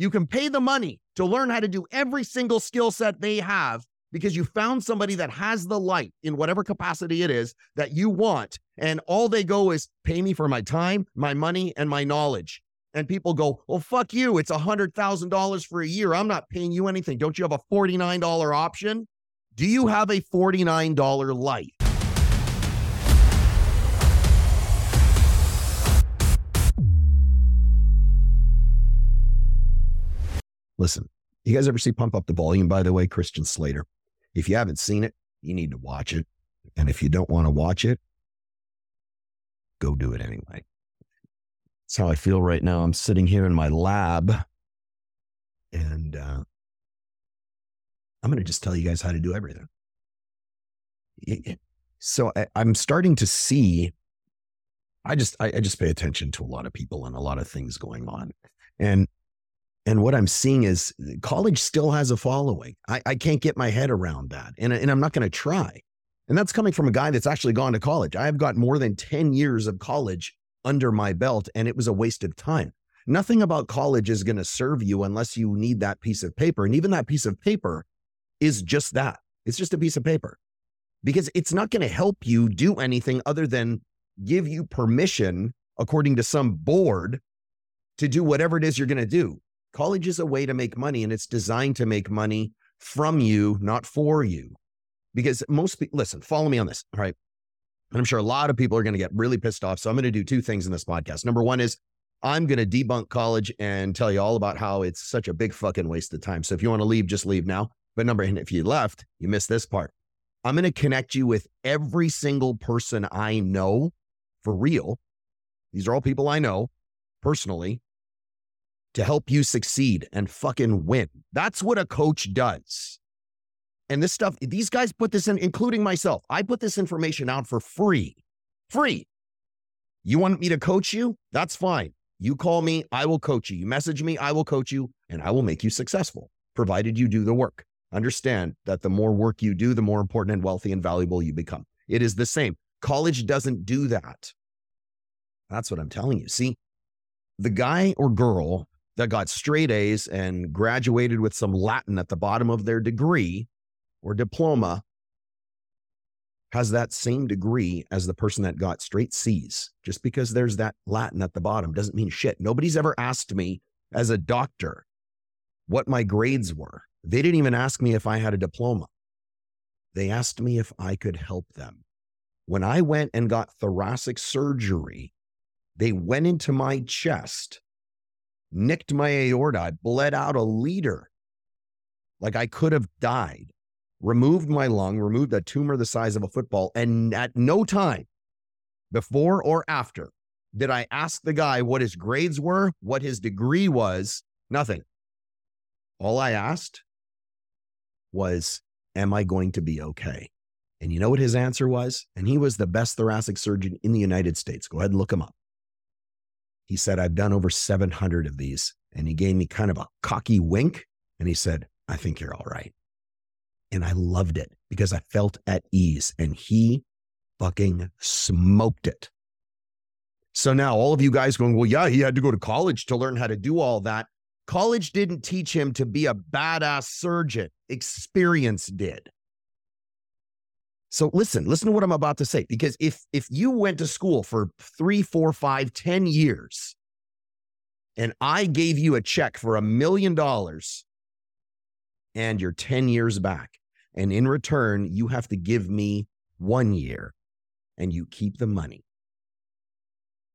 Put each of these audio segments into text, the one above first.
You can pay the money to learn how to do every single skill set they have because you found somebody that has the light in whatever capacity it is that you want. And all they go is pay me for my time, my money, and my knowledge. And people go, well, fuck you. It's $100,000 for a year. I'm not paying you anything. Don't you have a $49 option? Do you have a $49 life? Listen, you guys ever see Pump Up the Volume, by the way, Christian Slater? If you haven't seen it, you need to watch it. And if you don't want to watch it, go do it anyway. That's how I feel right now. I'm sitting here in my lab and uh, I'm going to just tell you guys how to do everything. So I, am starting to see. I just I, I just pay attention to a lot of people and a lot of things going on, and and what I'm seeing is uh, college still has a following. I, I can't get my head around that. And, and I'm not going to try. And that's coming from a guy that's actually gone to college. I've got more than 10 years of college under my belt, and it was a waste of time. Nothing about college is going to serve you unless you need that piece of paper. And even that piece of paper is just that it's just a piece of paper because it's not going to help you do anything other than give you permission, according to some board, to do whatever it is you're going to do. College is a way to make money and it's designed to make money from you, not for you. Because most people, listen, follow me on this. All right. And I'm sure a lot of people are going to get really pissed off. So I'm going to do two things in this podcast. Number one is I'm going to debunk college and tell you all about how it's such a big fucking waste of time. So if you want to leave, just leave now. But number, and if you left, you missed this part. I'm going to connect you with every single person I know for real. These are all people I know personally to help you succeed and fucking win. That's what a coach does. And this stuff, these guys put this in, including myself. I put this information out for free. Free. You want me to coach you? That's fine. You call me, I will coach you. You message me, I will coach you, and I will make you successful, provided you do the work. Understand that the more work you do, the more important and wealthy and valuable you become. It is the same. College doesn't do that. That's what I'm telling you. See, the guy or girl that got straight A's and graduated with some Latin at the bottom of their degree or diploma has that same degree as the person that got straight C's. Just because there's that Latin at the bottom doesn't mean shit. Nobody's ever asked me as a doctor what my grades were. They didn't even ask me if I had a diploma. They asked me if I could help them. When I went and got thoracic surgery, they went into my chest nicked my aorta. I bled out a liter. Like I could have died. Removed my lung, removed a tumor the size of a football. And at no time, before or after, did I ask the guy what his grades were, what his degree was. Nothing. All I asked was, Am I going to be okay? And you know what his answer was? And he was the best thoracic surgeon in the United States. Go ahead and look him up. He said, I've done over 700 of these. And he gave me kind of a cocky wink and he said, I think you're all right. And I loved it because I felt at ease and he fucking smoked it. So now all of you guys going, well, yeah, he had to go to college to learn how to do all that. College didn't teach him to be a badass surgeon, experience did. So listen, listen to what I'm about to say. Because if if you went to school for three, four, five, ten years, and I gave you a check for a million dollars and you're 10 years back, and in return, you have to give me one year and you keep the money.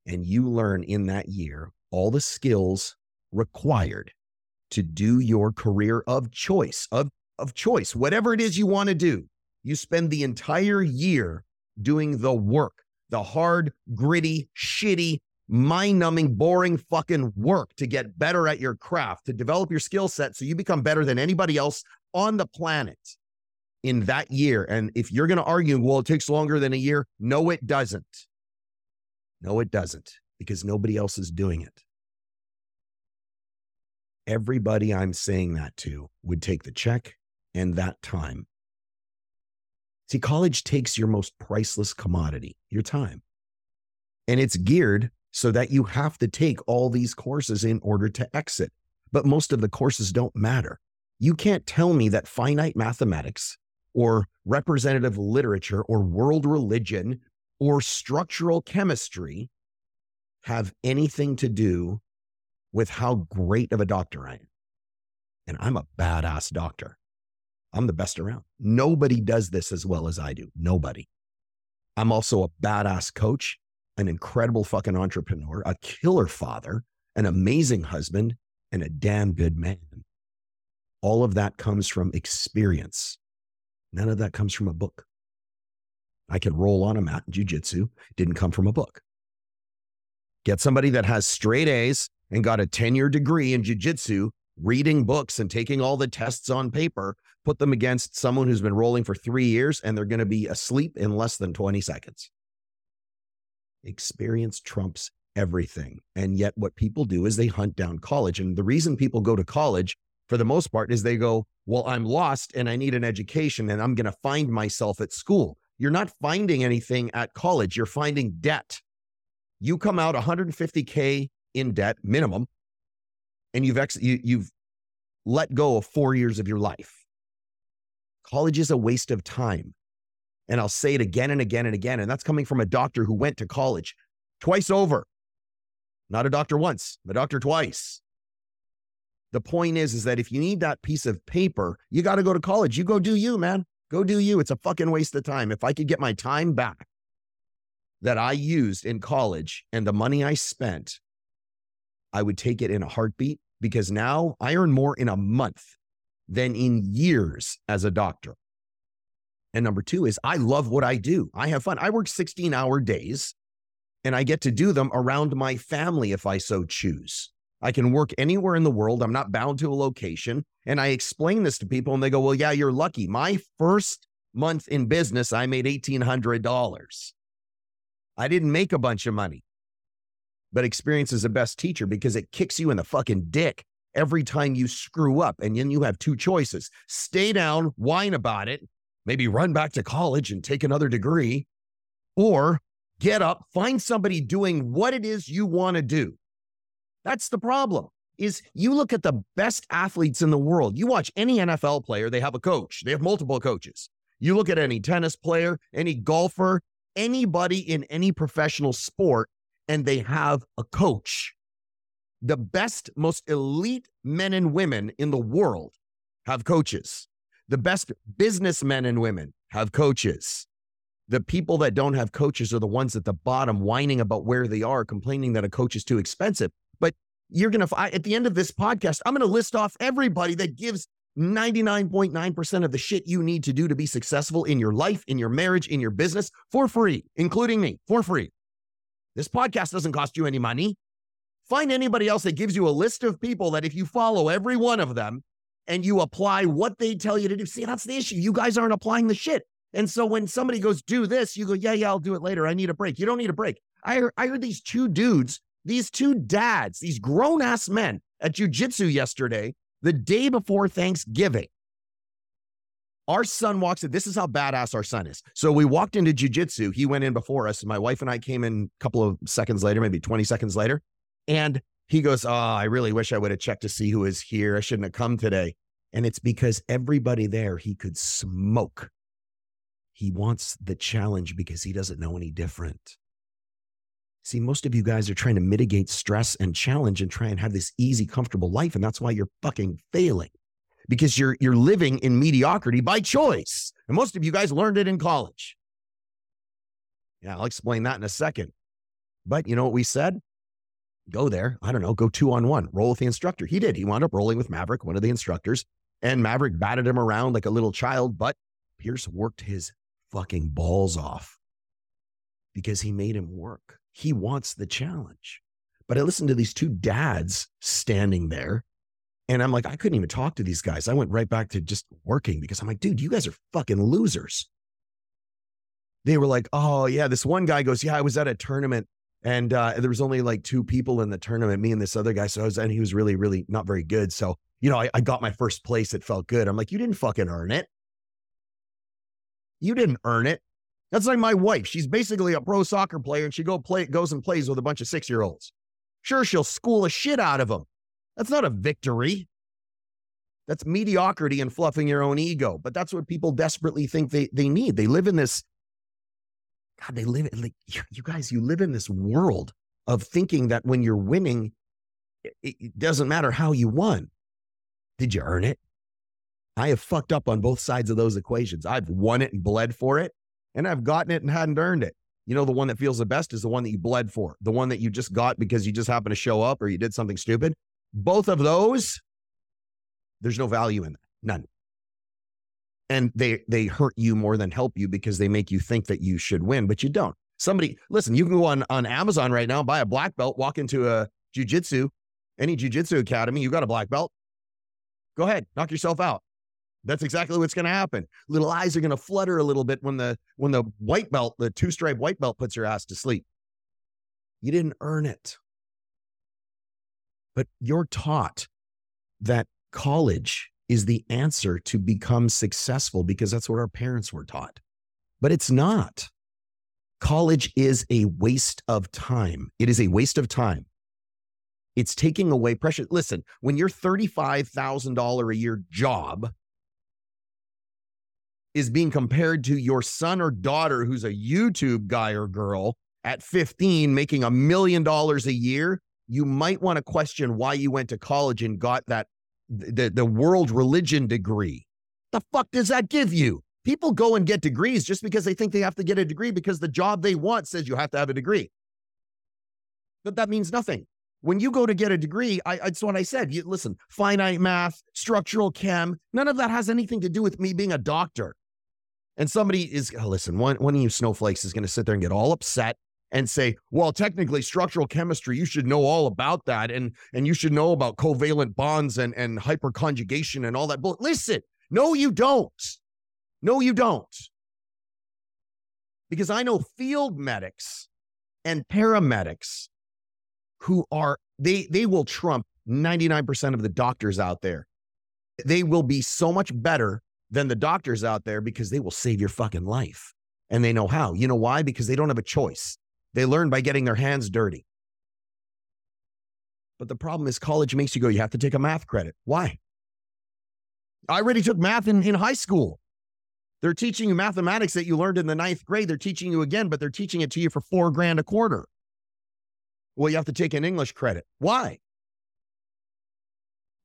And you learn in that year all the skills required to do your career of choice, of, of choice, whatever it is you want to do you spend the entire year doing the work, the hard, gritty, shitty, mind numbing, boring fucking work to get better at your craft, to develop your skill set so you become better than anybody else on the planet in that year. And if you're going to argue, well, it takes longer than a year, no, it doesn't. No, it doesn't because nobody else is doing it. Everybody I'm saying that to would take the check and that time See, college takes your most priceless commodity, your time, and it's geared so that you have to take all these courses in order to exit. but most of the courses don't matter. You can't tell me that finite mathematics or representative literature or world religion or structural chemistry have anything to do with how great of a doctor I am. And I'm a badass doctor. I'm the best around. Nobody does this as well as I do. Nobody. I'm also a badass coach, an incredible fucking entrepreneur, a killer father, an amazing husband, and a damn good man. All of that comes from experience. None of that comes from a book. I can roll on a mat in jujitsu. Didn't come from a book. Get somebody that has straight A's and got a 10 year degree in jujitsu, reading books and taking all the tests on paper, put them against someone who's been rolling for three years and they're going to be asleep in less than 20 seconds. Experience trumps everything. And yet, what people do is they hunt down college. And the reason people go to college, for the most part, is they go, Well, I'm lost and I need an education and I'm going to find myself at school. You're not finding anything at college, you're finding debt. You come out 150K in debt minimum, and you've ex- you, you've let go of four years of your life. College is a waste of time. And I'll say it again and again and again. And that's coming from a doctor who went to college twice over. Not a doctor once, a doctor twice. The point is, is that if you need that piece of paper, you got to go to college. You go do you, man. Go do you. It's a fucking waste of time. If I could get my time back that I used in college and the money I spent, I would take it in a heartbeat because now I earn more in a month than in years as a doctor. And number two is I love what I do. I have fun. I work 16 hour days and I get to do them around my family if I so choose. I can work anywhere in the world. I'm not bound to a location. And I explain this to people and they go, Well, yeah, you're lucky. My first month in business, I made $1,800. I didn't make a bunch of money, but experience is the best teacher because it kicks you in the fucking dick every time you screw up. And then you have two choices stay down, whine about it, maybe run back to college and take another degree, or get up, find somebody doing what it is you want to do. That's the problem. Is you look at the best athletes in the world. You watch any NFL player, they have a coach. They have multiple coaches. You look at any tennis player, any golfer, anybody in any professional sport, and they have a coach. The best, most elite men and women in the world have coaches. The best businessmen and women have coaches. The people that don't have coaches are the ones at the bottom whining about where they are, complaining that a coach is too expensive. But you're going to, at the end of this podcast, I'm going to list off everybody that gives 99.9% of the shit you need to do to be successful in your life, in your marriage, in your business for free, including me, for free. This podcast doesn't cost you any money. Find anybody else that gives you a list of people that if you follow every one of them and you apply what they tell you to do, see, that's the issue. You guys aren't applying the shit. And so when somebody goes, do this, you go, yeah, yeah, I'll do it later. I need a break. You don't need a break. I heard, I heard these two dudes, these two dads, these grown ass men at jujitsu yesterday, the day before Thanksgiving. Our son walks in. This is how badass our son is. So we walked into jujitsu. He went in before us. My wife and I came in a couple of seconds later, maybe 20 seconds later. And he goes, Oh, I really wish I would have checked to see who is here. I shouldn't have come today. And it's because everybody there he could smoke. He wants the challenge because he doesn't know any different. See, most of you guys are trying to mitigate stress and challenge and try and have this easy, comfortable life. And that's why you're fucking failing because you're, you're living in mediocrity by choice. And most of you guys learned it in college. Yeah, I'll explain that in a second. But you know what we said? Go there. I don't know, go two on one, roll with the instructor. He did. He wound up rolling with Maverick, one of the instructors, and Maverick batted him around like a little child, but Pierce worked his fucking balls off because he made him work. He wants the challenge. But I listened to these two dads standing there and I'm like, I couldn't even talk to these guys. I went right back to just working because I'm like, dude, you guys are fucking losers. They were like, oh, yeah. This one guy goes, yeah, I was at a tournament and uh, there was only like two people in the tournament, me and this other guy. So I was, and he was really, really not very good. So, you know, I, I got my first place. It felt good. I'm like, you didn't fucking earn it. You didn't earn it. That's like my wife. She's basically a pro soccer player and she go play goes and plays with a bunch of six year olds. Sure, she'll school a shit out of them. That's not a victory. That's mediocrity and fluffing your own ego. But that's what people desperately think they, they need. They live in this, God, they live in, like you guys, you live in this world of thinking that when you're winning, it, it doesn't matter how you won. Did you earn it? I have fucked up on both sides of those equations. I've won it and bled for it, and I've gotten it and hadn't earned it. You know, the one that feels the best is the one that you bled for, the one that you just got because you just happened to show up or you did something stupid. Both of those, there's no value in that, none. And they they hurt you more than help you because they make you think that you should win, but you don't. Somebody, listen, you can go on on Amazon right now, buy a black belt, walk into a jujitsu, any jujitsu academy, you got a black belt. Go ahead, knock yourself out. That's exactly what's going to happen. Little eyes are going to flutter a little bit when the when the white belt, the two stripe white belt, puts your ass to sleep. You didn't earn it, but you're taught that college is the answer to become successful because that's what our parents were taught. But it's not. College is a waste of time. It is a waste of time. It's taking away pressure. Listen, when your $35,000 a year job is being compared to your son or daughter who's a YouTube guy or girl at 15 making a million dollars a year, you might want to question why you went to college and got that the, the world religion degree. The fuck does that give you? People go and get degrees just because they think they have to get a degree because the job they want says you have to have a degree. But that means nothing. When you go to get a degree, I, it's what I said. You, listen, finite math, structural chem, none of that has anything to do with me being a doctor. And somebody is, oh, listen, one, one of you snowflakes is going to sit there and get all upset and say, well, technically structural chemistry, you should know all about that. And, and you should know about covalent bonds and, and hyperconjugation and all that. But listen, no, you don't. No, you don't. Because I know field medics and paramedics who are, they, they will trump 99% of the doctors out there. They will be so much better than the doctors out there because they will save your fucking life. And they know how. You know why? Because they don't have a choice. They learn by getting their hands dirty. But the problem is, college makes you go, you have to take a math credit. Why? I already took math in, in high school. They're teaching you mathematics that you learned in the ninth grade. They're teaching you again, but they're teaching it to you for four grand a quarter. Well, you have to take an English credit. Why?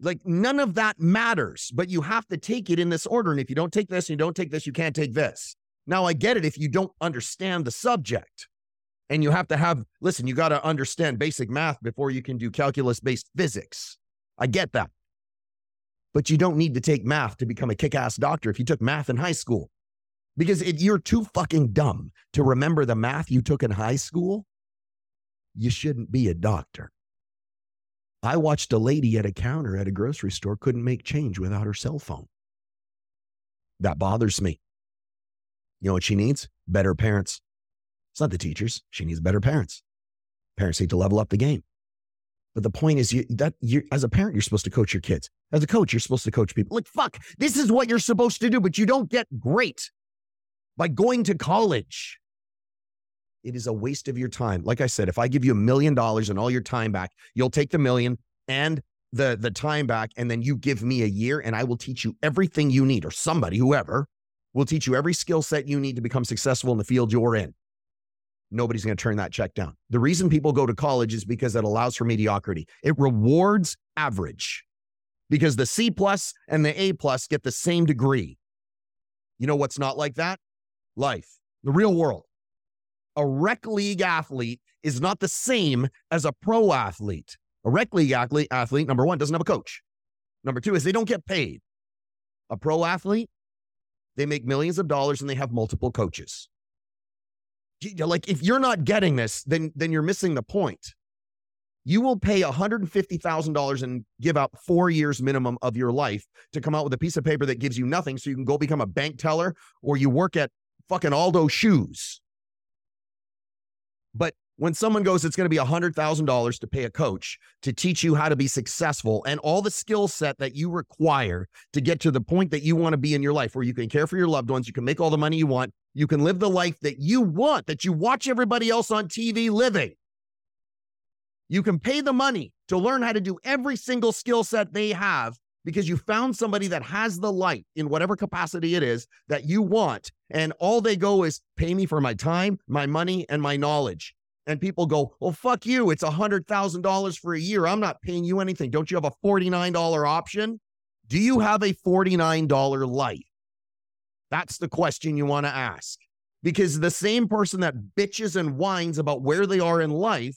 Like none of that matters, but you have to take it in this order. And if you don't take this and you don't take this, you can't take this. Now, I get it if you don't understand the subject and you have to have, listen, you got to understand basic math before you can do calculus based physics. I get that. But you don't need to take math to become a kick ass doctor if you took math in high school. Because if you're too fucking dumb to remember the math you took in high school, you shouldn't be a doctor. I watched a lady at a counter at a grocery store couldn't make change without her cell phone. That bothers me. You know what she needs? Better parents. It's not the teachers. She needs better parents. Parents need to level up the game. But the point is, you that you as a parent, you're supposed to coach your kids. As a coach, you're supposed to coach people. Like fuck, this is what you're supposed to do, but you don't get great by going to college. It is a waste of your time. Like I said, if I give you a million dollars and all your time back, you'll take the million and the the time back and then you give me a year and I will teach you everything you need or somebody whoever will teach you every skill set you need to become successful in the field you're in. Nobody's going to turn that check down. The reason people go to college is because it allows for mediocrity. It rewards average because the C plus and the A plus get the same degree. You know what's not like that? Life, the real world a rec league athlete is not the same as a pro athlete. A rec league athlete, athlete, number one, doesn't have a coach. Number two is they don't get paid. A pro athlete, they make millions of dollars and they have multiple coaches. Like if you're not getting this, then then you're missing the point. You will pay $150,000 and give out four years minimum of your life to come out with a piece of paper that gives you nothing so you can go become a bank teller or you work at fucking Aldo Shoes. But when someone goes, it's going to be $100,000 to pay a coach to teach you how to be successful and all the skill set that you require to get to the point that you want to be in your life, where you can care for your loved ones, you can make all the money you want, you can live the life that you want, that you watch everybody else on TV living. You can pay the money to learn how to do every single skill set they have because you found somebody that has the light in whatever capacity it is that you want. And all they go is pay me for my time, my money, and my knowledge. And people go, well, fuck you. It's a $100,000 for a year. I'm not paying you anything. Don't you have a $49 option? Do you have a $49 life? That's the question you want to ask. Because the same person that bitches and whines about where they are in life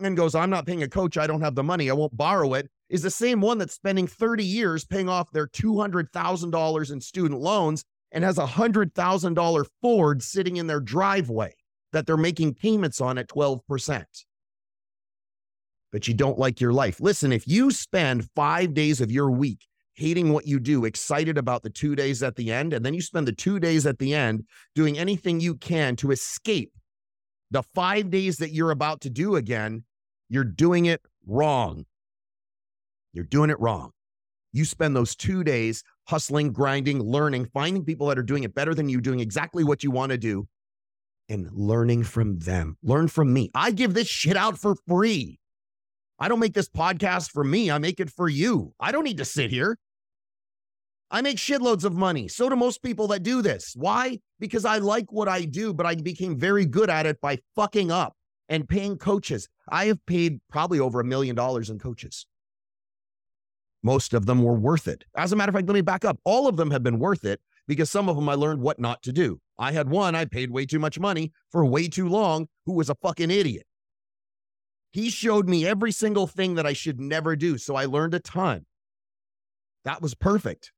and goes, I'm not paying a coach. I don't have the money. I won't borrow it is the same one that's spending 30 years paying off their $200,000 in student loans and has a $100,000 Ford sitting in their driveway that they're making payments on at 12%. But you don't like your life. Listen, if you spend five days of your week hating what you do, excited about the two days at the end, and then you spend the two days at the end doing anything you can to escape the five days that you're about to do again, you're doing it wrong. You're doing it wrong. You spend those two days hustling, grinding, learning, finding people that are doing it better than you, doing exactly what you want to do, and learning from them. Learn from me. I give this shit out for free. I don't make this podcast for me. I make it for you. I don't need to sit here. I make shitloads of money. So do most people that do this. Why? Because I like what I do, but I became very good at it by fucking up and paying coaches. I have paid probably over a million dollars in coaches. Most of them were worth it. As a matter of fact, let me back up. All of them have been worth it because some of them I learned what not to do. I had one I paid way too much money for way too long who was a fucking idiot. He showed me every single thing that I should never do. So I learned a ton. That was perfect.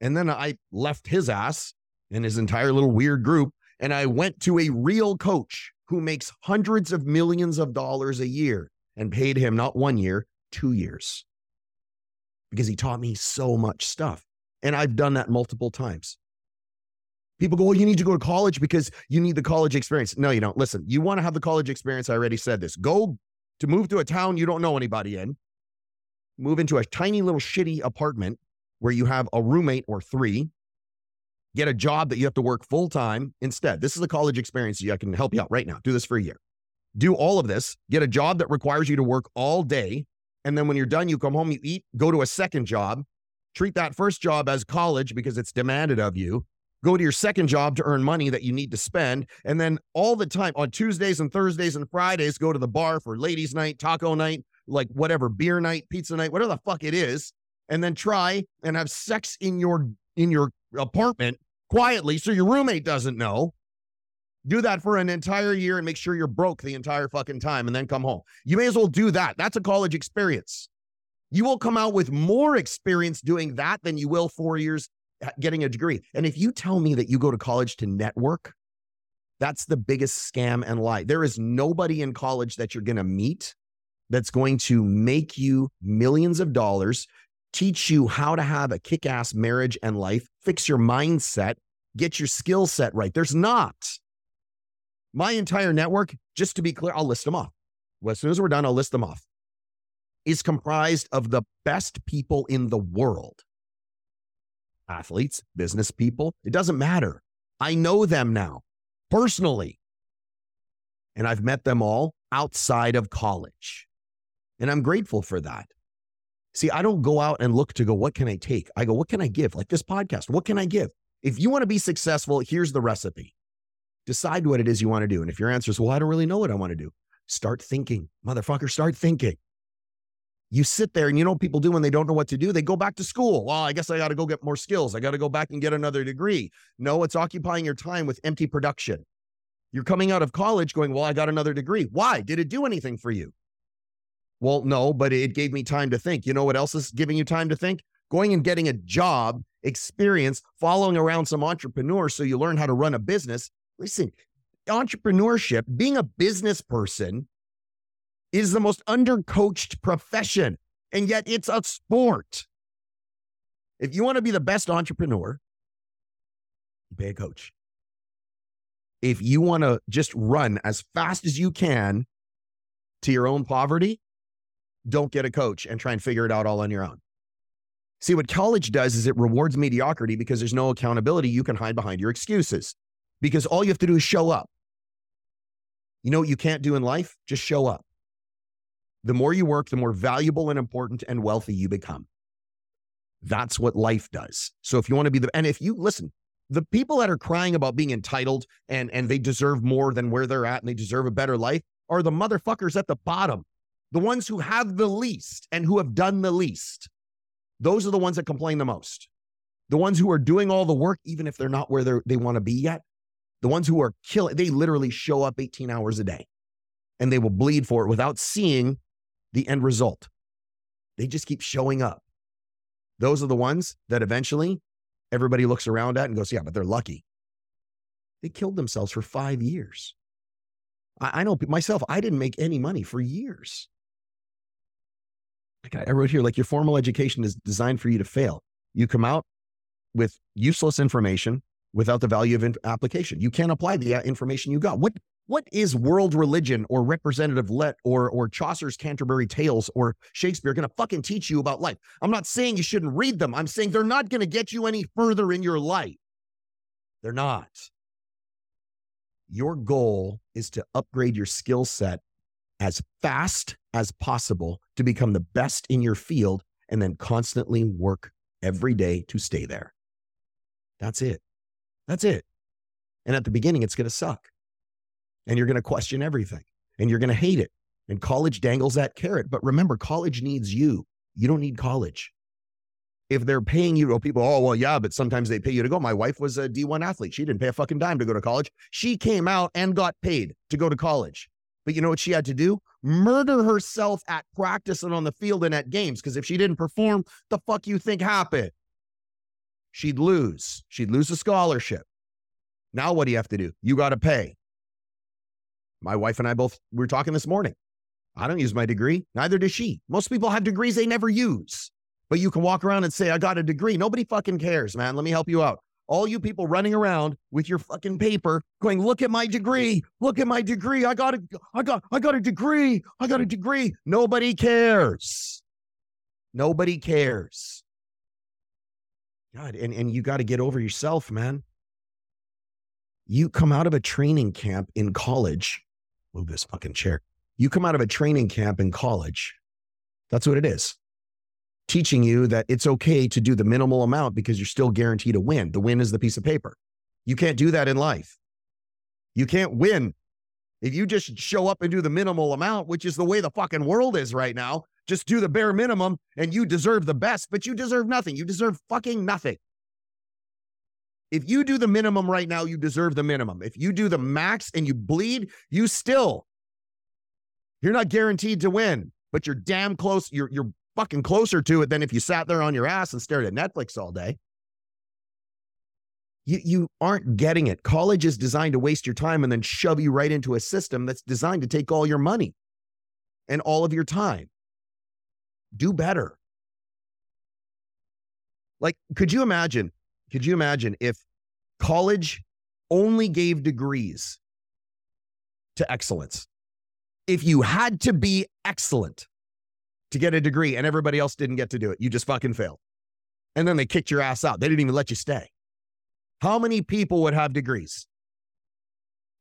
And then I left his ass and his entire little weird group. And I went to a real coach who makes hundreds of millions of dollars a year and paid him not one year, two years because he taught me so much stuff. And I've done that multiple times. People go, well, you need to go to college because you need the college experience. No, you don't. Listen, you want to have the college experience. I already said this. Go to move to a town you don't know anybody in, move into a tiny little shitty apartment where you have a roommate or three, get a job that you have to work full time instead. This is a college experience. I can help you out right now. Do this for a year. Do all of this, get a job that requires you to work all day and then when you're done, you come home, you eat, go to a second job, treat that first job as college because it's demanded of you. Go to your second job to earn money that you need to spend. And then all the time on Tuesdays and Thursdays and Fridays, go to the bar for ladies' night, taco night, like whatever, beer night, pizza night, whatever the fuck it is. And then try and have sex in your in your apartment quietly so your roommate doesn't know do that for an entire year and make sure you're broke the entire fucking time and then come home. You may as well do that. That's a college experience. You will come out with more experience doing that than you will four years getting a degree. And if you tell me that you go to college to network, that's the biggest scam and lie. There is nobody in college that you're going to meet that's going to make you millions of dollars, teach you how to have a kick ass marriage and life, fix your mindset, get your skill set right. There's not. My entire network, just to be clear, I'll list them off. As soon as we're done, I'll list them off, is comprised of the best people in the world athletes, business people. It doesn't matter. I know them now personally. And I've met them all outside of college. And I'm grateful for that. See, I don't go out and look to go, what can I take? I go, what can I give? Like this podcast, what can I give? If you want to be successful, here's the recipe. Decide what it is you want to do. And if your answer is, well, I don't really know what I want to do, start thinking. Motherfucker, start thinking. You sit there and you know what people do when they don't know what to do? They go back to school. Well, I guess I got to go get more skills. I got to go back and get another degree. No, it's occupying your time with empty production. You're coming out of college going, well, I got another degree. Why? Did it do anything for you? Well, no, but it gave me time to think. You know what else is giving you time to think? Going and getting a job, experience, following around some entrepreneurs so you learn how to run a business listen, entrepreneurship, being a business person is the most undercoached profession, and yet it's a sport. If you want to be the best entrepreneur, you pay a coach. If you want to just run as fast as you can to your own poverty, don't get a coach and try and figure it out all on your own. See, what college does is it rewards mediocrity because there's no accountability. You can hide behind your excuses because all you have to do is show up. You know what you can't do in life? Just show up. The more you work, the more valuable and important and wealthy you become. That's what life does. So if you want to be the, and if you listen, the people that are crying about being entitled and and they deserve more than where they're at and they deserve a better life are the motherfuckers at the bottom, the ones who have the least and who have done the least. Those are the ones that complain the most. The ones who are doing all the work, even if they're not where they they want to be yet. The ones who are killing, they literally show up 18 hours a day and they will bleed for it without seeing the end result. They just keep showing up. Those are the ones that eventually everybody looks around at and goes, yeah, but they're lucky. They killed themselves for five years. I, I know myself, I didn't make any money for years. Like I wrote here, like your formal education is designed for you to fail. You come out with useless information without the value of application. You can't apply the uh, information you got. What what is world religion or representative let or or Chaucer's Canterbury Tales or Shakespeare going to fucking teach you about life? I'm not saying you shouldn't read them. I'm saying they're not going to get you any further in your life. They're not. Your goal is to upgrade your skill set as fast as possible to become the best in your field and then constantly work every day to stay there. That's it. That's it. And at the beginning, it's going to suck and you're going to question everything and you're going to hate it. And college dangles that carrot. But remember, college needs you. You don't need college. If they're paying you, people, oh, well, yeah, but sometimes they pay you to go. My wife was a D1 athlete. She didn't pay a fucking dime to go to college. She came out and got paid to go to college. But you know what she had to do? Murder herself at practice and on the field and at games. Because if she didn't perform, the fuck you think happened? She'd lose. She'd lose a scholarship. Now what do you have to do? You got to pay. My wife and I both we were talking this morning. I don't use my degree. Neither does she. Most people have degrees they never use. But you can walk around and say, I got a degree. Nobody fucking cares, man. Let me help you out. All you people running around with your fucking paper going, look at my degree. Look at my degree. I got a I got I got a degree. I got a degree. Nobody cares. Nobody cares. God, and, and you got to get over yourself, man. You come out of a training camp in college move this fucking chair. You come out of a training camp in college. That's what it is. Teaching you that it's okay to do the minimal amount because you're still guaranteed a win. The win is the piece of paper. You can't do that in life. You can't win if you just show up and do the minimal amount, which is the way the fucking world is right now. Just do the bare minimum and you deserve the best, but you deserve nothing. You deserve fucking nothing. If you do the minimum right now, you deserve the minimum. If you do the max and you bleed, you still, you're not guaranteed to win, but you're damn close. You're, you're fucking closer to it than if you sat there on your ass and stared at Netflix all day. You, you aren't getting it. College is designed to waste your time and then shove you right into a system that's designed to take all your money and all of your time. Do better. Like, could you imagine could you imagine if college only gave degrees to excellence? If you had to be excellent to get a degree and everybody else didn't get to do it, you just fucking failed. And then they kicked your ass out. They didn't even let you stay. How many people would have degrees?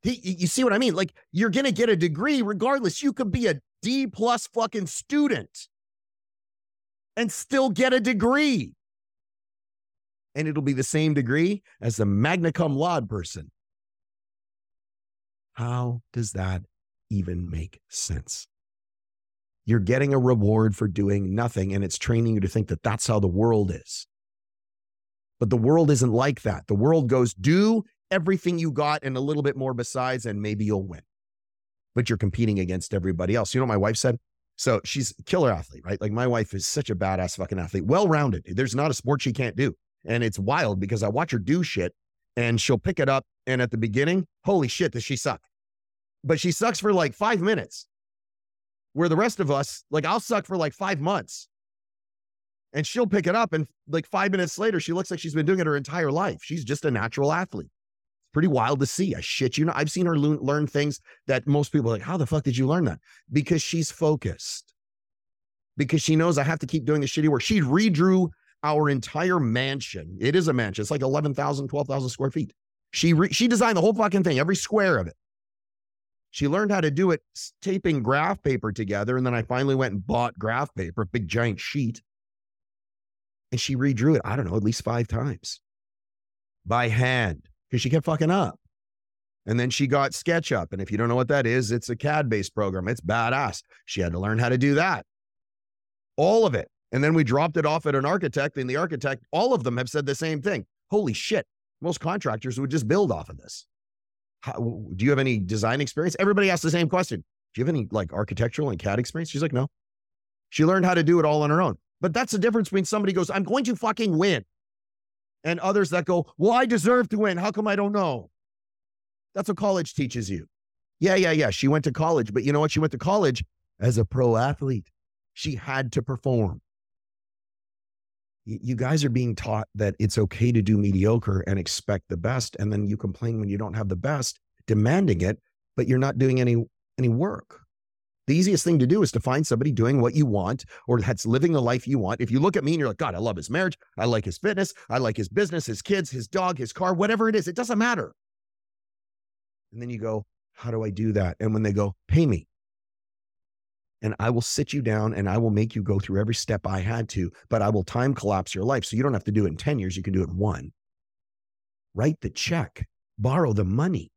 you see what I mean? Like you're going to get a degree regardless. You could be a D plus fucking student and still get a degree and it'll be the same degree as the magna cum laude person. How does that even make sense? You're getting a reward for doing nothing, and it's training you to think that that's how the world is. But the world isn't like that. The world goes, do everything you got and a little bit more besides, and maybe you'll win. But you're competing against everybody else. You know what my wife said? So she's killer athlete, right? Like my wife is such a badass fucking athlete, well rounded. There's not a sport she can't do. And it's wild because I watch her do shit and she'll pick it up. And at the beginning, holy shit, does she suck? But she sucks for like five minutes. Where the rest of us, like I'll suck for like five months. And she'll pick it up. And like five minutes later, she looks like she's been doing it her entire life. She's just a natural athlete. It's pretty wild to see. I shit you know. I've seen her learn things that most people are like, how the fuck did you learn that? Because she's focused. Because she knows I have to keep doing the shitty work. She redrew our entire mansion. It is a mansion. It's like 11,000, 12,000 square feet. She re- she designed the whole fucking thing, every square of it. She learned how to do it taping graph paper together. And then I finally went and bought graph paper, big giant sheet. And she redrew it, I don't know, at least five times by hand because she kept fucking up. And then she got SketchUp. And if you don't know what that is, it's a CAD based program. It's badass. She had to learn how to do that. All of it. And then we dropped it off at an architect, and the architect, all of them have said the same thing. Holy shit. Most contractors would just build off of this. How, do you have any design experience? Everybody asks the same question. Do you have any like architectural and CAD experience? She's like, no. She learned how to do it all on her own. But that's the difference between somebody goes, I'm going to fucking win, and others that go, well, I deserve to win. How come I don't know? That's what college teaches you. Yeah, yeah, yeah. She went to college, but you know what? She went to college as a pro athlete. She had to perform. You guys are being taught that it's okay to do mediocre and expect the best. And then you complain when you don't have the best, demanding it, but you're not doing any, any work. The easiest thing to do is to find somebody doing what you want or that's living the life you want. If you look at me and you're like, God, I love his marriage. I like his fitness. I like his business, his kids, his dog, his car, whatever it is, it doesn't matter. And then you go, How do I do that? And when they go, Pay me. And I will sit you down and I will make you go through every step I had to, but I will time collapse your life. So you don't have to do it in 10 years. You can do it in one. Write the check, borrow the money.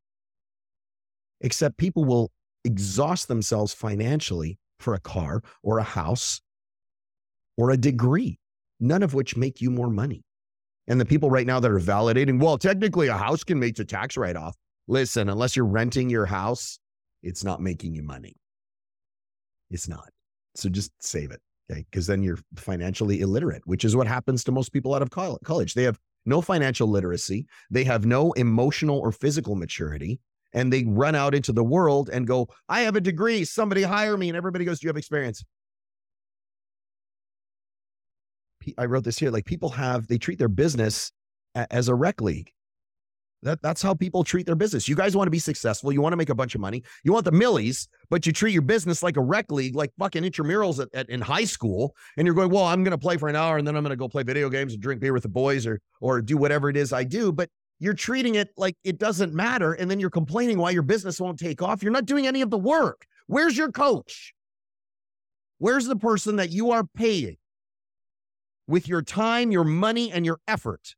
Except people will exhaust themselves financially for a car or a house or a degree, none of which make you more money. And the people right now that are validating, well, technically a house can make a tax write off. Listen, unless you're renting your house, it's not making you money. It's not. So just save it. Okay. Because then you're financially illiterate, which is what happens to most people out of college. They have no financial literacy, they have no emotional or physical maturity, and they run out into the world and go, I have a degree, somebody hire me. And everybody goes, Do you have experience? I wrote this here like people have, they treat their business as a rec league. That, that's how people treat their business. You guys want to be successful. You want to make a bunch of money. You want the millies, but you treat your business like a rec league, like fucking intramurals at, at, in high school. And you're going, well, I'm going to play for an hour and then I'm going to go play video games and drink beer with the boys or, or do whatever it is I do. But you're treating it like it doesn't matter. And then you're complaining why your business won't take off. You're not doing any of the work. Where's your coach? Where's the person that you are paying with your time, your money, and your effort?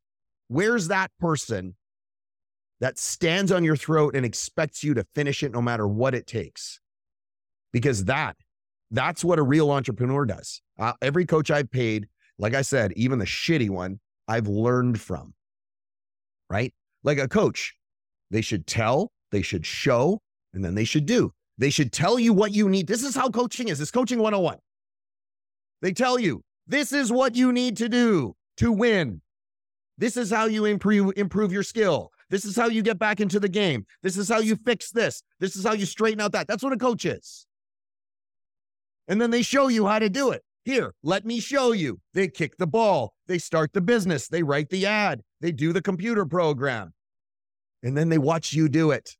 Where's that person that stands on your throat and expects you to finish it no matter what it takes. Because that, that's what a real entrepreneur does. Uh, every coach I've paid, like I said, even the shitty one, I've learned from, right? Like a coach, they should tell, they should show, and then they should do. They should tell you what you need. This is how coaching is. It's coaching 101. They tell you, this is what you need to do to win. This is how you improve improve your skill. This is how you get back into the game. This is how you fix this. This is how you straighten out that. That's what a coach is. And then they show you how to do it. Here, let me show you. They kick the ball. They start the business. They write the ad. They do the computer program. And then they watch you do it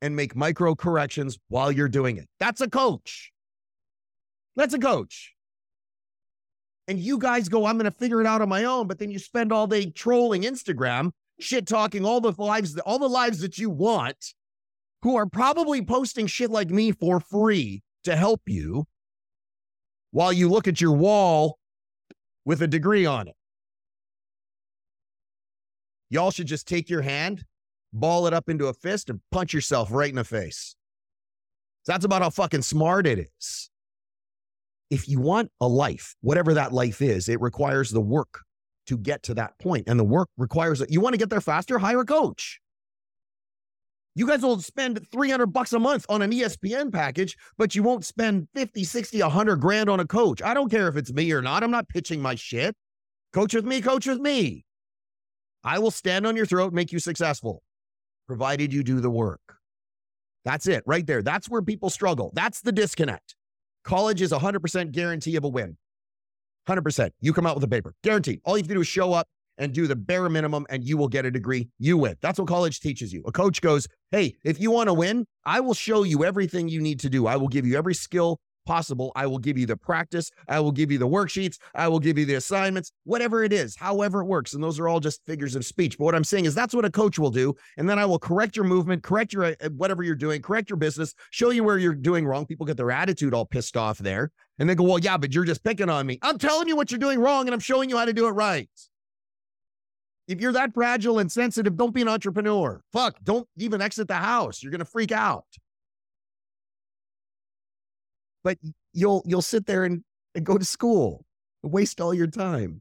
and make micro corrections while you're doing it. That's a coach. That's a coach. And you guys go, I'm going to figure it out on my own. But then you spend all day trolling Instagram shit talking all the lives, all the lives that you want, who are probably posting shit like me for free to help you while you look at your wall with a degree on it. Y'all should just take your hand, ball it up into a fist, and punch yourself right in the face. That's about how fucking smart it is. If you want a life, whatever that life is, it requires the work to get to that point. And the work requires that you want to get there faster, hire a coach. You guys will spend 300 bucks a month on an ESPN package, but you won't spend 50, 60, 100 grand on a coach. I don't care if it's me or not. I'm not pitching my shit. Coach with me, coach with me. I will stand on your throat, make you successful, provided you do the work. That's it right there. That's where people struggle. That's the disconnect. College is 100% guarantee of a win. 100%. You come out with a paper, guaranteed. All you have to do is show up and do the bare minimum and you will get a degree. You win. That's what college teaches you. A coach goes, Hey, if you want to win, I will show you everything you need to do. I will give you every skill possible, I will give you the practice. I will give you the worksheets. I will give you the assignments, whatever it is, however it works. And those are all just figures of speech. But what I'm saying is that's what a coach will do. And then I will correct your movement, correct your uh, whatever you're doing, correct your business, show you where you're doing wrong. People get their attitude all pissed off there. And they go, well, yeah, but you're just picking on me. I'm telling you what you're doing wrong and I'm showing you how to do it right. If you're that fragile and sensitive, don't be an entrepreneur. Fuck, don't even exit the house. You're going to freak out. But you'll you'll sit there and, and go to school, and waste all your time.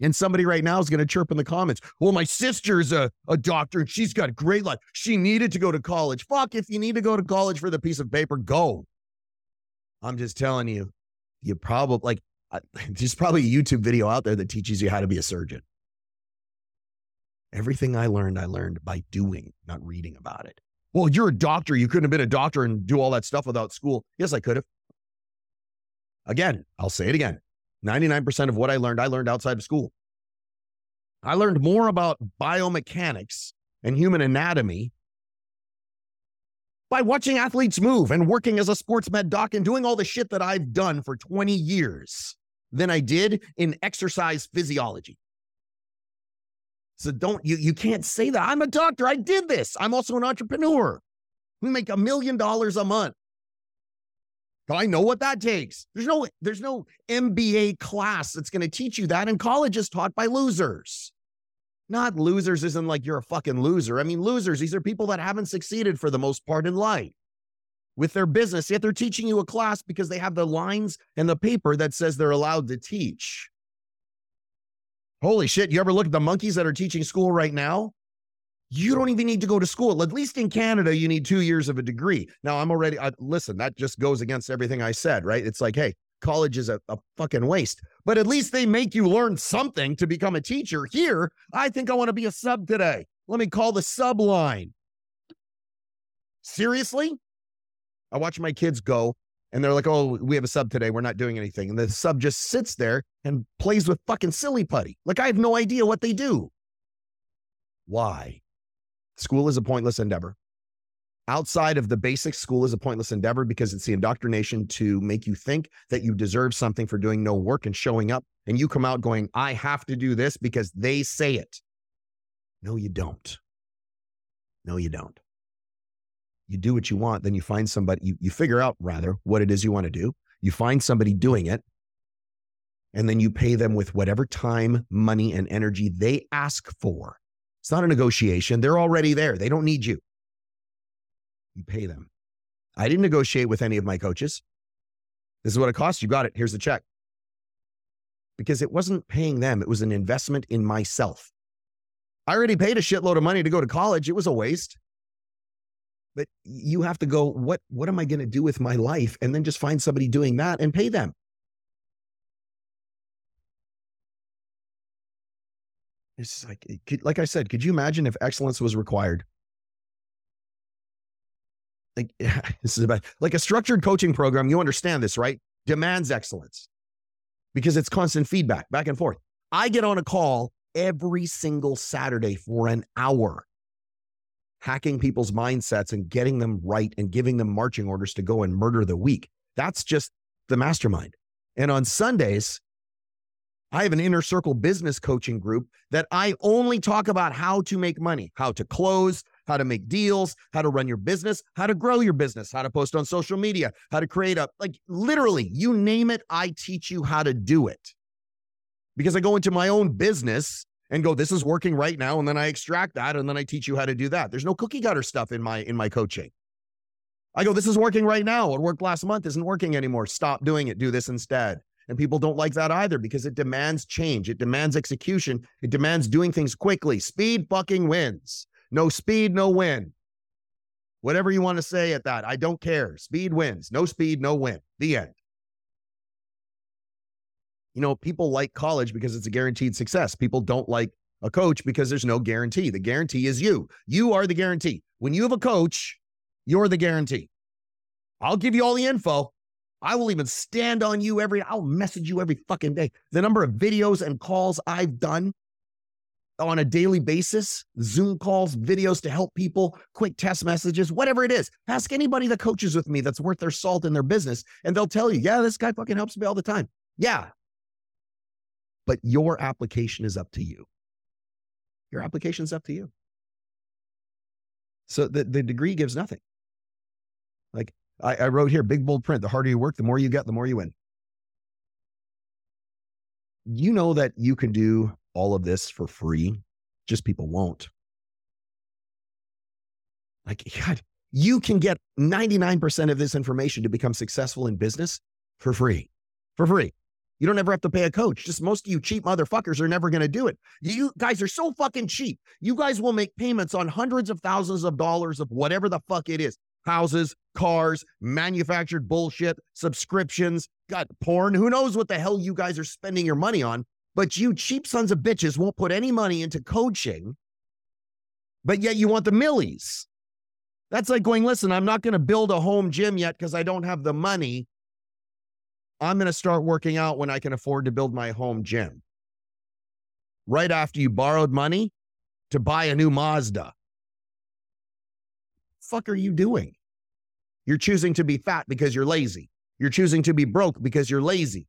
And somebody right now is going to chirp in the comments. Well, my sister's a, a doctor and she's got a great life. She needed to go to college. Fuck, if you need to go to college for the piece of paper, go. I'm just telling you, you probably like, there's probably a YouTube video out there that teaches you how to be a surgeon. Everything I learned, I learned by doing, not reading about it. Well, you're a doctor. You couldn't have been a doctor and do all that stuff without school. Yes, I could have. Again, I'll say it again 99% of what I learned, I learned outside of school. I learned more about biomechanics and human anatomy by watching athletes move and working as a sports med doc and doing all the shit that I've done for 20 years than I did in exercise physiology. So don't you you can't say that. I'm a doctor. I did this. I'm also an entrepreneur. We make a million dollars a month. I know what that takes. There's no there's no MBA class that's going to teach you that. And college is taught by losers. Not losers isn't like you're a fucking loser. I mean, losers, these are people that haven't succeeded for the most part in life with their business, yet they're teaching you a class because they have the lines and the paper that says they're allowed to teach. Holy shit, you ever look at the monkeys that are teaching school right now? You don't even need to go to school. At least in Canada, you need two years of a degree. Now, I'm already, I, listen, that just goes against everything I said, right? It's like, hey, college is a, a fucking waste, but at least they make you learn something to become a teacher. Here, I think I want to be a sub today. Let me call the sub line. Seriously? I watch my kids go and they're like, oh, we have a sub today. We're not doing anything. And the sub just sits there and plays with fucking silly putty. Like, I have no idea what they do. Why? School is a pointless endeavor. Outside of the basic school is a pointless endeavor because it's the indoctrination to make you think that you deserve something for doing no work and showing up. And you come out going, I have to do this because they say it. No, you don't. No, you don't you do what you want, then you find somebody, you, you figure out rather what it is you want to do. You find somebody doing it, and then you pay them with whatever time, money, and energy they ask for. It's not a negotiation. They're already there. They don't need you. You pay them. I didn't negotiate with any of my coaches. This is what it costs. You got it. Here's the check. Because it wasn't paying them, it was an investment in myself. I already paid a shitload of money to go to college. It was a waste but you have to go what what am i going to do with my life and then just find somebody doing that and pay them it's like like i said could you imagine if excellence was required like this is about like a structured coaching program you understand this right demands excellence because it's constant feedback back and forth i get on a call every single saturday for an hour hacking people's mindsets and getting them right and giving them marching orders to go and murder the week. That's just the mastermind. And on Sundays, I have an inner circle business coaching group that I only talk about how to make money, how to close, how to make deals, how to run your business, how to grow your business, how to post on social media, how to create a, like literally, you name it, I teach you how to do it. Because I go into my own business and go, this is working right now. And then I extract that and then I teach you how to do that. There's no cookie cutter stuff in my in my coaching. I go, this is working right now. What worked last month isn't working anymore. Stop doing it. Do this instead. And people don't like that either because it demands change. It demands execution. It demands doing things quickly. Speed fucking wins. No speed, no win. Whatever you want to say at that, I don't care. Speed wins. No speed, no win. The end. You know, people like college because it's a guaranteed success. People don't like a coach because there's no guarantee. The guarantee is you. You are the guarantee. When you have a coach, you're the guarantee. I'll give you all the info. I will even stand on you every, I'll message you every fucking day. The number of videos and calls I've done on a daily basis, Zoom calls, videos to help people, quick test messages, whatever it is. Ask anybody that coaches with me that's worth their salt in their business, and they'll tell you, yeah, this guy fucking helps me all the time. Yeah. But your application is up to you. Your application is up to you. So the, the degree gives nothing. Like I, I wrote here, big bold print, the harder you work, the more you get, the more you win. You know that you can do all of this for free, just people won't. Like, God, you can get 99% of this information to become successful in business for free. For free. You don't ever have to pay a coach. Just most of you cheap motherfuckers are never going to do it. You guys are so fucking cheap. You guys will make payments on hundreds of thousands of dollars of whatever the fuck it is houses, cars, manufactured bullshit, subscriptions, got porn. Who knows what the hell you guys are spending your money on? But you cheap sons of bitches won't put any money into coaching, but yet you want the millies. That's like going, listen, I'm not going to build a home gym yet because I don't have the money. I'm going to start working out when I can afford to build my home gym. Right after you borrowed money to buy a new Mazda. Fuck are you doing? You're choosing to be fat because you're lazy. You're choosing to be broke because you're lazy.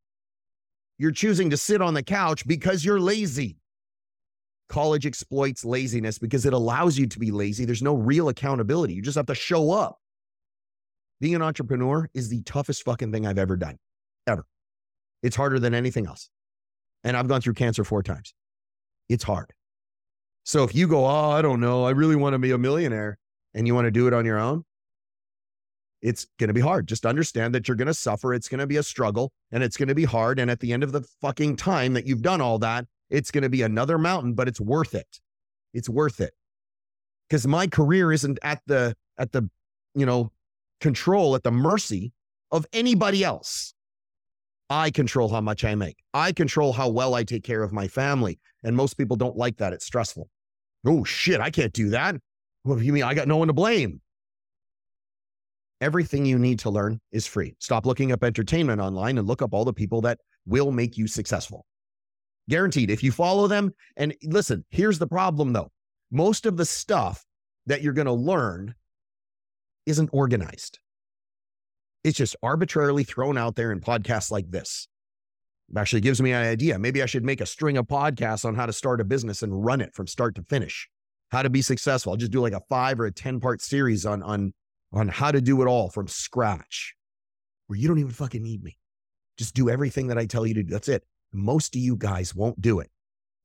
You're choosing to sit on the couch because you're lazy. College exploits laziness because it allows you to be lazy. There's no real accountability. You just have to show up. Being an entrepreneur is the toughest fucking thing I've ever done, ever. It's harder than anything else. And I've gone through cancer four times. It's hard. So if you go, oh, I don't know, I really want to be a millionaire and you want to do it on your own, it's going to be hard. Just understand that you're going to suffer. It's going to be a struggle and it's going to be hard. And at the end of the fucking time that you've done all that, it's going to be another mountain, but it's worth it. It's worth it. Because my career isn't at the, at the, you know, control, at the mercy of anybody else. I control how much I make. I control how well I take care of my family. And most people don't like that. It's stressful. Oh, shit, I can't do that. You mean? I got no one to blame. Everything you need to learn is free. Stop looking up entertainment online and look up all the people that will make you successful. Guaranteed. If you follow them, and listen, here's the problem though most of the stuff that you're going to learn isn't organized. It's just arbitrarily thrown out there in podcasts like this. It actually gives me an idea. Maybe I should make a string of podcasts on how to start a business and run it from start to finish, how to be successful. I'll just do like a five or a 10 part series on, on on how to do it all from scratch, where you don't even fucking need me. Just do everything that I tell you to do. That's it. Most of you guys won't do it.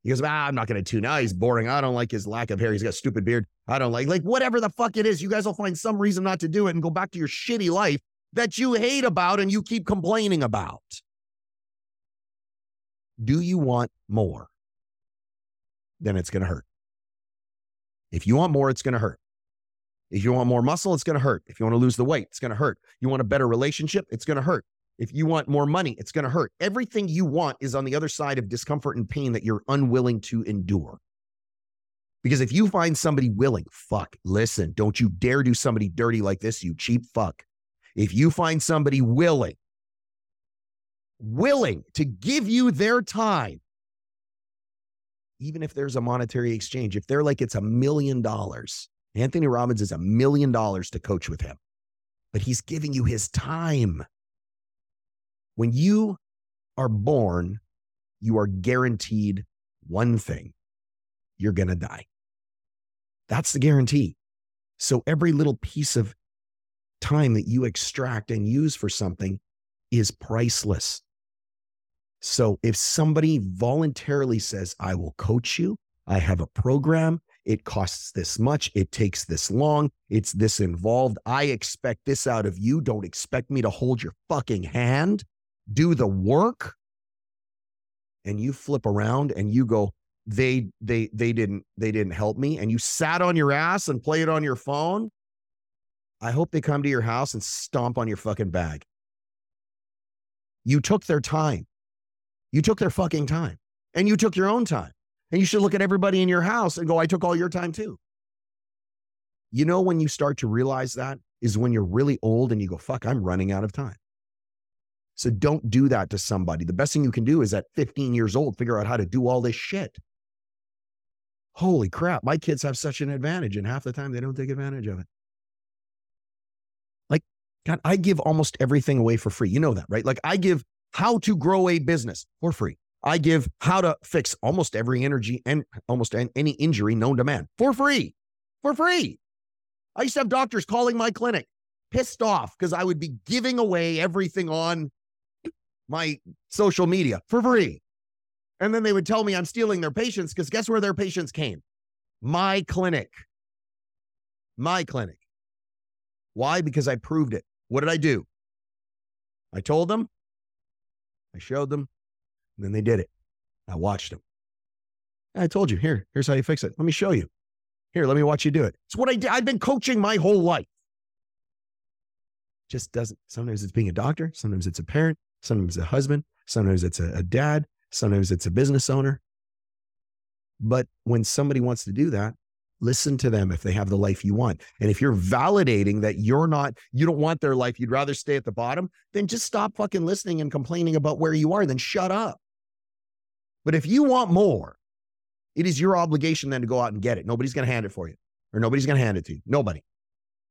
He goes, ah, I'm not going to tune out. He's boring. I don't like his lack of hair. He's got a stupid beard. I don't like, like whatever the fuck it is. You guys will find some reason not to do it and go back to your shitty life that you hate about and you keep complaining about. Do you want more? Then it's going to hurt. If you want more, it's going to hurt. If you want more muscle, it's going to hurt. If you want to lose the weight, it's going to hurt. You want a better relationship, it's going to hurt. If you want more money, it's going to hurt. Everything you want is on the other side of discomfort and pain that you're unwilling to endure. Because if you find somebody willing, fuck, listen, don't you dare do somebody dirty like this, you cheap fuck. If you find somebody willing, willing to give you their time, even if there's a monetary exchange, if they're like it's a million dollars, Anthony Robbins is a million dollars to coach with him, but he's giving you his time. When you are born, you are guaranteed one thing you're going to die. That's the guarantee. So every little piece of time that you extract and use for something is priceless. So if somebody voluntarily says, I will coach you, I have a program, it costs this much. It takes this long. It's this involved. I expect this out of you. Don't expect me to hold your fucking hand. Do the work. And you flip around and you go, they they they didn't they didn't help me and you sat on your ass and played on your phone i hope they come to your house and stomp on your fucking bag you took their time you took their fucking time and you took your own time and you should look at everybody in your house and go, I took all your time too. You know, when you start to realize that is when you're really old and you go, fuck, I'm running out of time. So don't do that to somebody. The best thing you can do is at 15 years old, figure out how to do all this shit. Holy crap, my kids have such an advantage, and half the time they don't take advantage of it. Like, God, I give almost everything away for free. You know that, right? Like, I give how to grow a business for free. I give how to fix almost every energy and almost any injury known to man for free. For free. I used to have doctors calling my clinic pissed off because I would be giving away everything on my social media for free. And then they would tell me I'm stealing their patients because guess where their patients came? My clinic. My clinic. Why? Because I proved it. What did I do? I told them, I showed them, then they did it. I watched them. I told you, here, here's how you fix it. Let me show you. Here, let me watch you do it. It's what I did. I've been coaching my whole life. Just doesn't. Sometimes it's being a doctor. Sometimes it's a parent. Sometimes it's a husband. Sometimes it's a, a dad. Sometimes it's a business owner. But when somebody wants to do that, listen to them if they have the life you want. And if you're validating that you're not, you don't want their life, you'd rather stay at the bottom, then just stop fucking listening and complaining about where you are, then shut up. But if you want more, it is your obligation then to go out and get it. Nobody's going to hand it for you, or nobody's going to hand it to you. Nobody.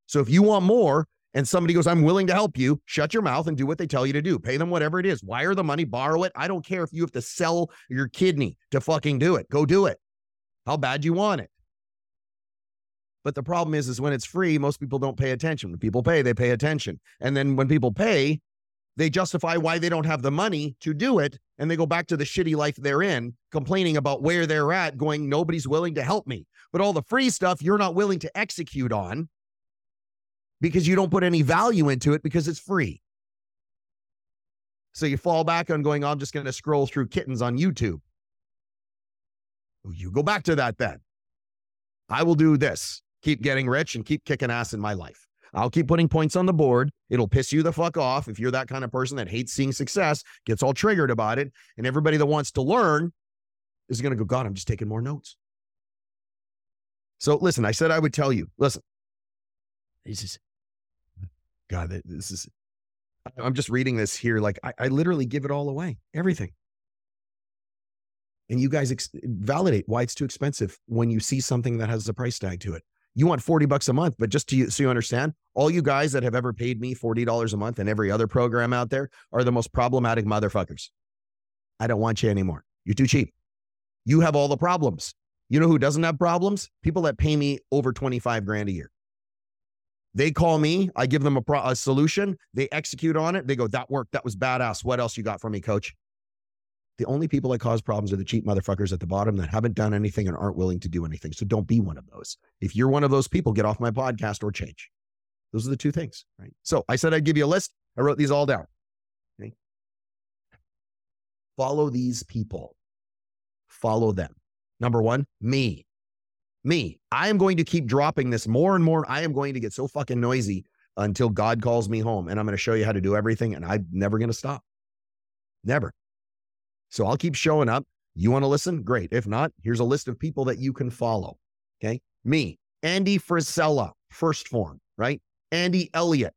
So if you want more, and somebody goes, I'm willing to help you, shut your mouth and do what they tell you to do. Pay them whatever it is. Wire the money, borrow it. I don't care if you have to sell your kidney to fucking do it. Go do it. How bad you want it. But the problem is, is when it's free, most people don't pay attention. When people pay, they pay attention. And then when people pay, they justify why they don't have the money to do it. And they go back to the shitty life they're in, complaining about where they're at, going, nobody's willing to help me. But all the free stuff you're not willing to execute on because you don't put any value into it because it's free. So you fall back on going, I'm just going to scroll through kittens on YouTube. You go back to that then. I will do this keep getting rich and keep kicking ass in my life. I'll keep putting points on the board. It'll piss you the fuck off if you're that kind of person that hates seeing success, gets all triggered about it. And everybody that wants to learn is going to go, God, I'm just taking more notes. So listen, I said I would tell you, listen, this is God, this is, I'm just reading this here. Like, I, I literally give it all away, everything. And you guys ex- validate why it's too expensive when you see something that has a price tag to it. You want 40 bucks a month, but just to, so you understand, all you guys that have ever paid me $40 a month and every other program out there are the most problematic motherfuckers. I don't want you anymore. You're too cheap. You have all the problems. You know who doesn't have problems? People that pay me over 25 grand a year. They call me, I give them a, pro- a solution, they execute on it. They go, That worked. That was badass. What else you got for me, coach? The only people that cause problems are the cheap motherfuckers at the bottom that haven't done anything and aren't willing to do anything. So don't be one of those. If you're one of those people, get off my podcast or change. Those are the two things, right? So I said I'd give you a list. I wrote these all down. Okay? Follow these people. Follow them. Number one, me me. I am going to keep dropping this more and more. I am going to get so fucking noisy until God calls me home. And I'm going to show you how to do everything. And I'm never going to stop. Never. So I'll keep showing up. You want to listen? Great. If not, here's a list of people that you can follow. Okay. Me, Andy Frisella, 1st Phorm, right? Andy Elliott.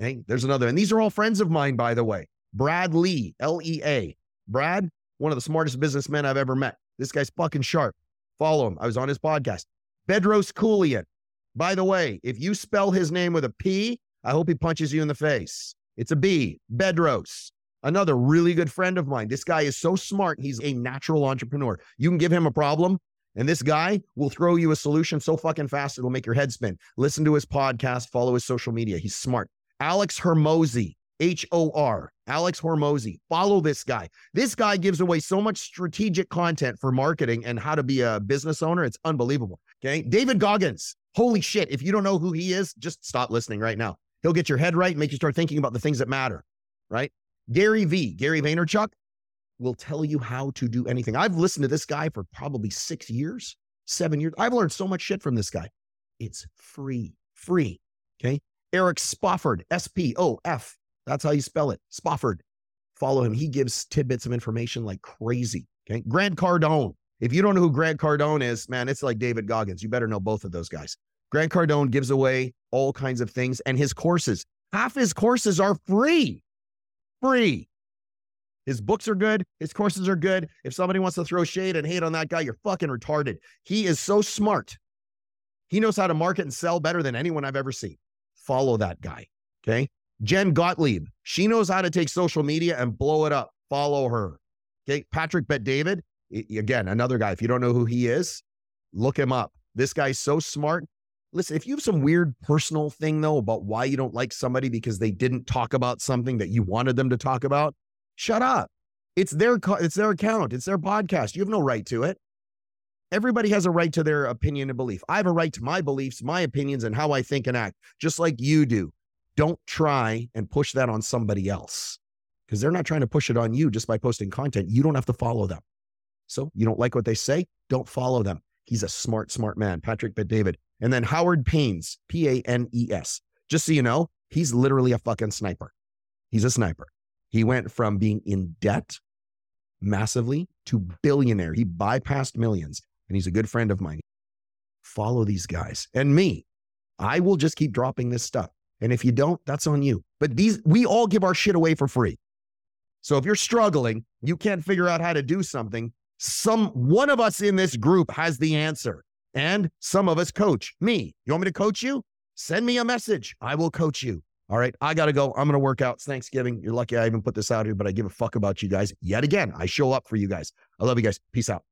Okay. There's another. And these are all friends of mine, by the way. Brad Lea, L E A. Brad, one of the smartest businessmen I've ever met. This guy's fucking sharp. Follow him. I was on his podcast. Bedros Keuilian. By the way, if you spell his name with a P, I hope he punches you in the face. It's a B. Bedros. Another really good friend of mine. This guy is so smart. He's a natural entrepreneur. You can give him a problem, and this guy will throw you a solution so fucking fast it'll make your head spin. Listen to his podcast, follow his social media. He's smart. Alex Hormozi. H O R, Alex Hormozi. Follow this guy. This guy gives away so much strategic content for marketing and how to be a business owner. It's unbelievable. Okay. David Goggins. Holy shit. If you don't know who he is, just stop listening right now. He'll get your head right and make you start thinking about the things that matter. Right. Gary V, Gary Vaynerchuk will tell you how to do anything. I've listened to this guy for probably six years, seven years. I've learned so much shit from this guy. It's free, free. Okay. Eric Spofford, S P O F that's how you spell it. Spofford. Follow him. He gives tidbits of information like crazy. Okay. Grant Cardone. If you don't know who Grant Cardone is, man, it's like David Goggins. You better know both of those guys. Grant Cardone gives away all kinds of things, and his courses, half his courses are free. Free. His books are good. His courses are good. If somebody wants to throw shade and hate on that guy, you're fucking retarded. He is so smart. He knows how to market and sell better than anyone I've ever seen. Follow that guy. Okay. Jen Gottlieb, she knows how to take social media and blow it up. Follow her. Okay. Patrick Bet David, again, another guy. If you don't know who he is, look him up. This guy's so smart. Listen, if you have some weird personal thing though about why you don't like somebody because they didn't talk about something that you wanted them to talk about, shut up. It's their it's their account, it's their podcast. You have no right to it. Everybody has a right to their opinion and belief. I have a right to my beliefs, my opinions, and how I think and act, just like you do. Don't try and push that on somebody else because they're not trying to push it on you just by posting content. You don't have to follow them. So you don't like what they say? Don't follow them. He's a smart, smart man, Patrick Bet David. And then Howard Panes, P A N E S. Just so you know, he's literally a fucking sniper. He's a sniper. He went from being in debt massively to billionaire. He bypassed millions, and he's a good friend of mine. Follow these guys and me. I will just keep dropping this stuff. And if you don't, that's on you. But these, we all give our shit away for free. So if you're struggling, you can't figure out how to do something, some one of us in this group has the answer. And some of us coach me. You want me to coach you? Send me a message. I will coach you. All right. I got to go. I'm going to work out. It's Thanksgiving. You're lucky I even put this out here, but I give a fuck about you guys. Yet again, I show up for you guys. I love you guys. Peace out.